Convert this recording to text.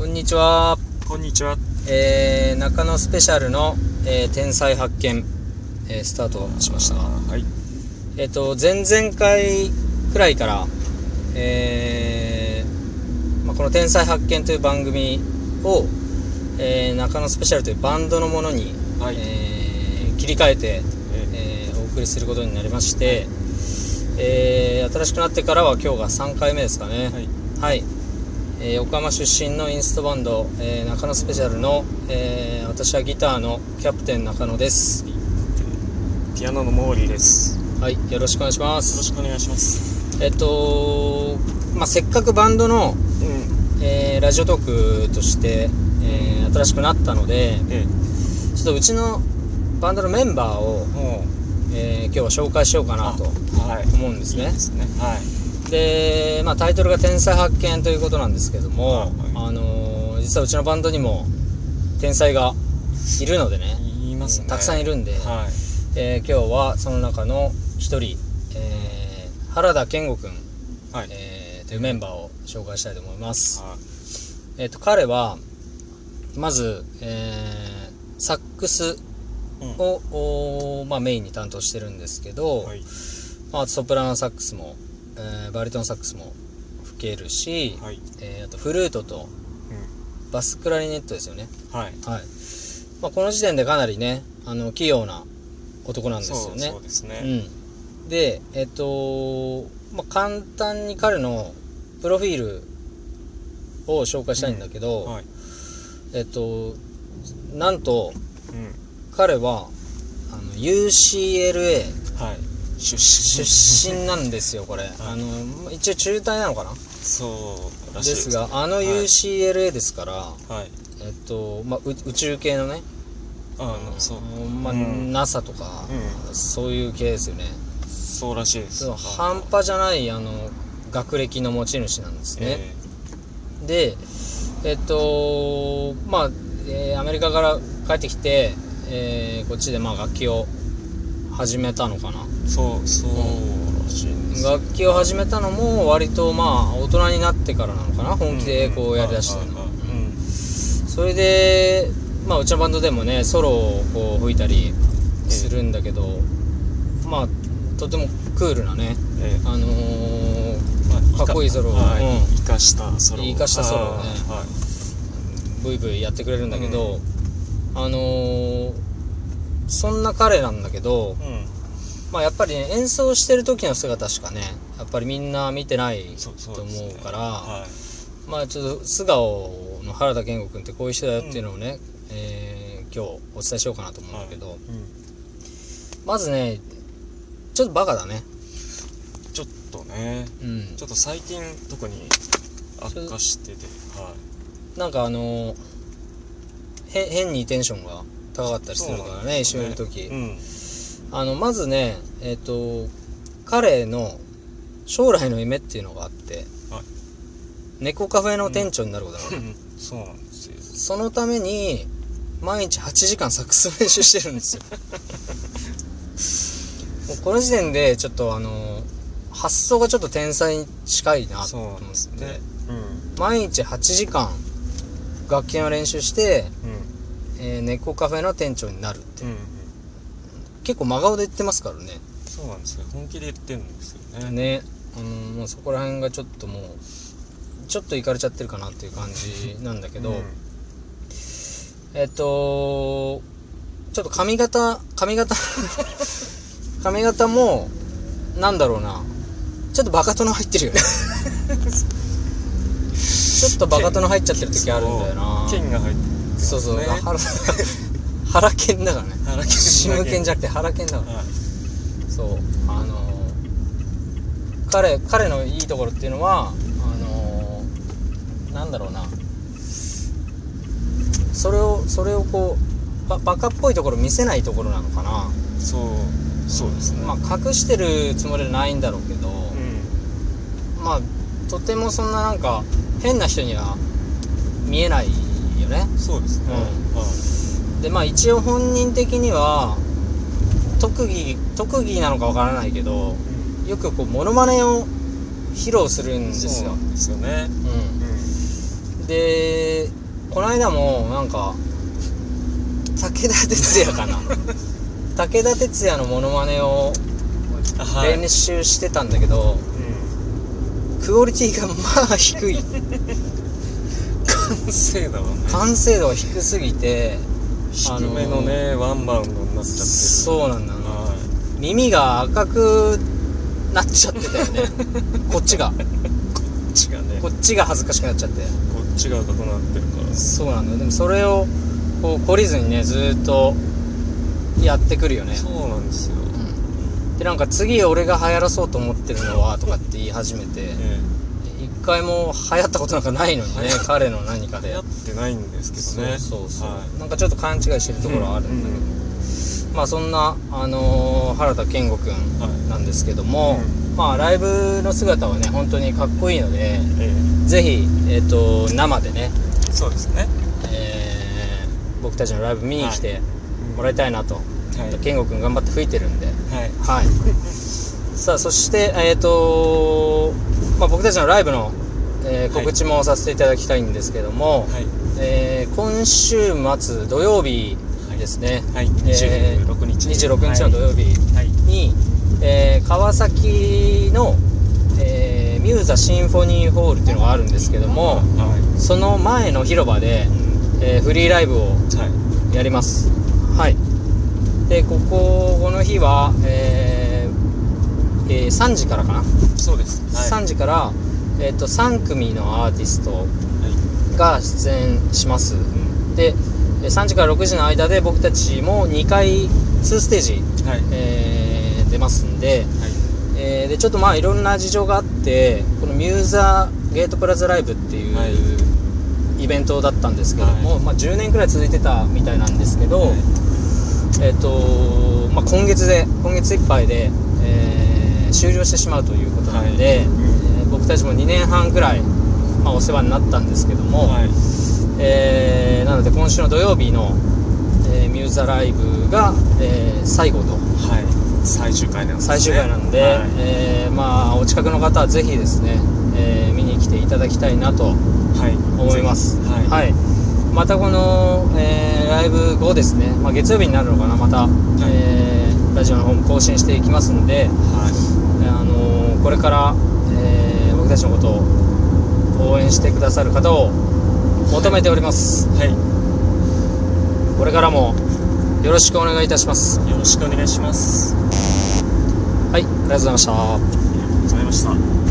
こんにちは。こんにちは。えー、中野スペシャルの、えー天才発見、えースタートしました。はい。えっ、と、前々回くらいから、えーまあ、この天才発見という番組を、えー中野スペシャルというバンドのものに、はいえー切り替えて、ええーお送りすることになりまして、えー新しくなってからは今日が3回目ですかね。はい。はい、えー横浜出身のインストバンド、えー中野スペシャルの、えー私はギターのキャプテン中野ですピアノのモーリーです。よはいよろしくお願いしまろすしくお願いします。えっとまあせっかくバンドの、うん。えーラジオトークとして、えー新しくなったのでえちょっとうちのバンドのメンバーを、え。もえー今日は紹介しようかう。なとはい。思うんですねいいですね。はい。で、まあ、タイトルが「天才発見」ということなんですけども、はいはいあのー実はうちのバンドにも天才がいるのでね言いますね。たくさんいるんで、はい。えー今日はその中の一人、えー原田健吾くん、はい。えーというメンバーを紹介したいと思います、はえー、と彼はまず、えーサックスい。うん。まあ、メインに担当してるんですけど、はい。まあ、ソプラノサックスも、えーバリトンサックスも吹けるし、はい。えーあとフルートとうバスクラリネットですよねん。はい。はい、まあ、この時点でかなりねあの器用な男なんですよねそうですね。うん、でえっと、まあ、簡単に彼のプロフィールを紹介したいんだけど、はい。えっとなんとうん。彼はあの UCLA はい。出出身なんですよこれ、あのまあ一応中退なのかな？そうらしいです。があのはい。UCLA ですから、はい。えっとまあ、う宇宙系のね。あの、そう。まあうん。NASA とか、うそういう系ですよね。そうらしいです。半端じゃないあの学歴の持ち主なんですね、え。でえっとまあ、えーアメリカから帰ってきて、えーこっちでまあ楽器を始めたのかな。えそう、そうらしいんです。よ。楽器を始めたのも割とまあ大人になってからなのかな。本気でこうやりだしてるの。それでまあうちのバンドでもねソロをこう吹いたりするんだけど、まあとてもクールなねええ。あのーまあかっこいいソロを。生かしたソロ生かしたソロをね。はい。ブイブイやってくれるんだけど、あのーそんな彼なんだけど、うん。まあやっぱりね演奏してる時の姿しかねやっぱりみんな見てないと思そうからはまあちょっと素顔の原田健吾君ってこういう人だよっていうのをね、えー今日お伝えしようかなと思うんだけど、いうん。まずねちょっとバカだね。ちょっとね。うん。ちょっと最近特に悪化しててはなんかあのーへ変にテンションが高かったりするからね一緒にいる時、いうん。あのまずねえっ、と彼の将来の夢っていうのがあってはい。猫カフェの店長になることなの、そうなんですよ。そのために毎日8時間サックス練習してるんですよ。もうこの時点でちょっとあの発想がちょっと天才に近いなと思って。なんですね。毎日8時間楽器の練習して、うんえー猫カフェの店長になるって、うんうん。結構真顔で言ってますからね。そうなんですよ。本気で言ってるんですよね。ね。あのもうそこら辺がちょっともうちょっといかれちゃってるかなっていう感じなんだけど、うん。えっとちょっと髪型髪型 髪型もなんだろうな。ちょっとバカ殿入ってるよね。ちょっとバカ殿入っちゃってる時あるんだよな。剣が入ってるそうそう、ね。腹 腹剣だからね。腹剣シム剣じゃなくて腹剣だから。はい。そう。あの彼彼のいいところっていうのはあのなんだろうな。それをそれをこうババカっぽいところ見せないところなのかな。そうそうですね。まあ隠してるつもりはないんだろうけど、うん。まあとてもそんななんか変な人には見えないよね。そうですね。うはいでまあ一応本人的には特技特技なのかわからないけどよくこうモノマネを披露するんですよ。ですよね。うん。でこの間もなんか武田鉄矢かな。武田鉄矢のモノマネをはい。練習してたんだけど、うクオリティがまあ低い。ん完成度完成度が低すぎて低めのね、ワンバウンドになっちゃってる。そうなんだは耳が赤くなっちゃってたよね。こっちが。いこっちがね。ここっちが恥ずかしくなっちゃって。っちが赤くなってるから。そうなんだよ。でもそれをこう懲りずにねずーっとやってくるよね。そうなんですよ、うん。でなんか次俺が流行らそうと思ってるのはとかって言い始めて。え一回も流行ったことなんかないのにね彼の何かで。えやってないんですけどね。そうそうそう、はい。なんかちょっと勘違いしてるところはあるんだけど、まあそんな、あのー原田健吾くんはいなんですけども、まあライブの姿はね本当にかっこいいのでえぜひ、えっと生でね、えそうですね。えー僕たちのライブ見に来てもらいたいなと、はい。健吾くん頑張って吹いてるんで。はい。はい。さあそしてえっ、とまあ、僕たちのライブの、えー告知もさせていただきたいんですけども、はい。えー今週末土曜日ですね、はい。えー26日。26日の土曜日はい。に、えー川崎の、えーミューザシンフォニーホールっていうのがあるんですけどもはその前の広場でえーフリーライブをはい。やります。はい。でこここの日は、えーえー3時からかな、そうです。はい。3時から、えー、と3組のアーティストはい。が出演します。うんでえー3時から6時の間で僕たちも2回2ステージ、はい。えー出ますんで、はい。えーでちょっとまあいろんな事情があってこのミューザーゲートプラザライブっていう、はい。イベントだったんですけども、はい。まあ、10年くらい続いてたみたいなんですけど、はい。えっ、と、まあ、今月で今月いっぱいで、えー終了してしまうということなんで、はい。えー僕たちも2年半くらい、まあ、お世話になったんですけども、はい。えーなので今週の土曜日の、えーミューザライブが、えー最後と。はい。最終回なんですね。最終回なんで、はい。えーまあお近くの方はぜひですね、えー見に来ていただきたいなとはい。思います。はい。またこの、えーライブ後ですね、まあ、月曜日になるのかなまた、えーラジオの方も更新していきますので、はあのーこれから、えー僕たちのことを応援してくださる方を求めております、い。はこれからもよろしくお願いいたします。いよろしくお願いします。はいありがとうございました。ありがとうございました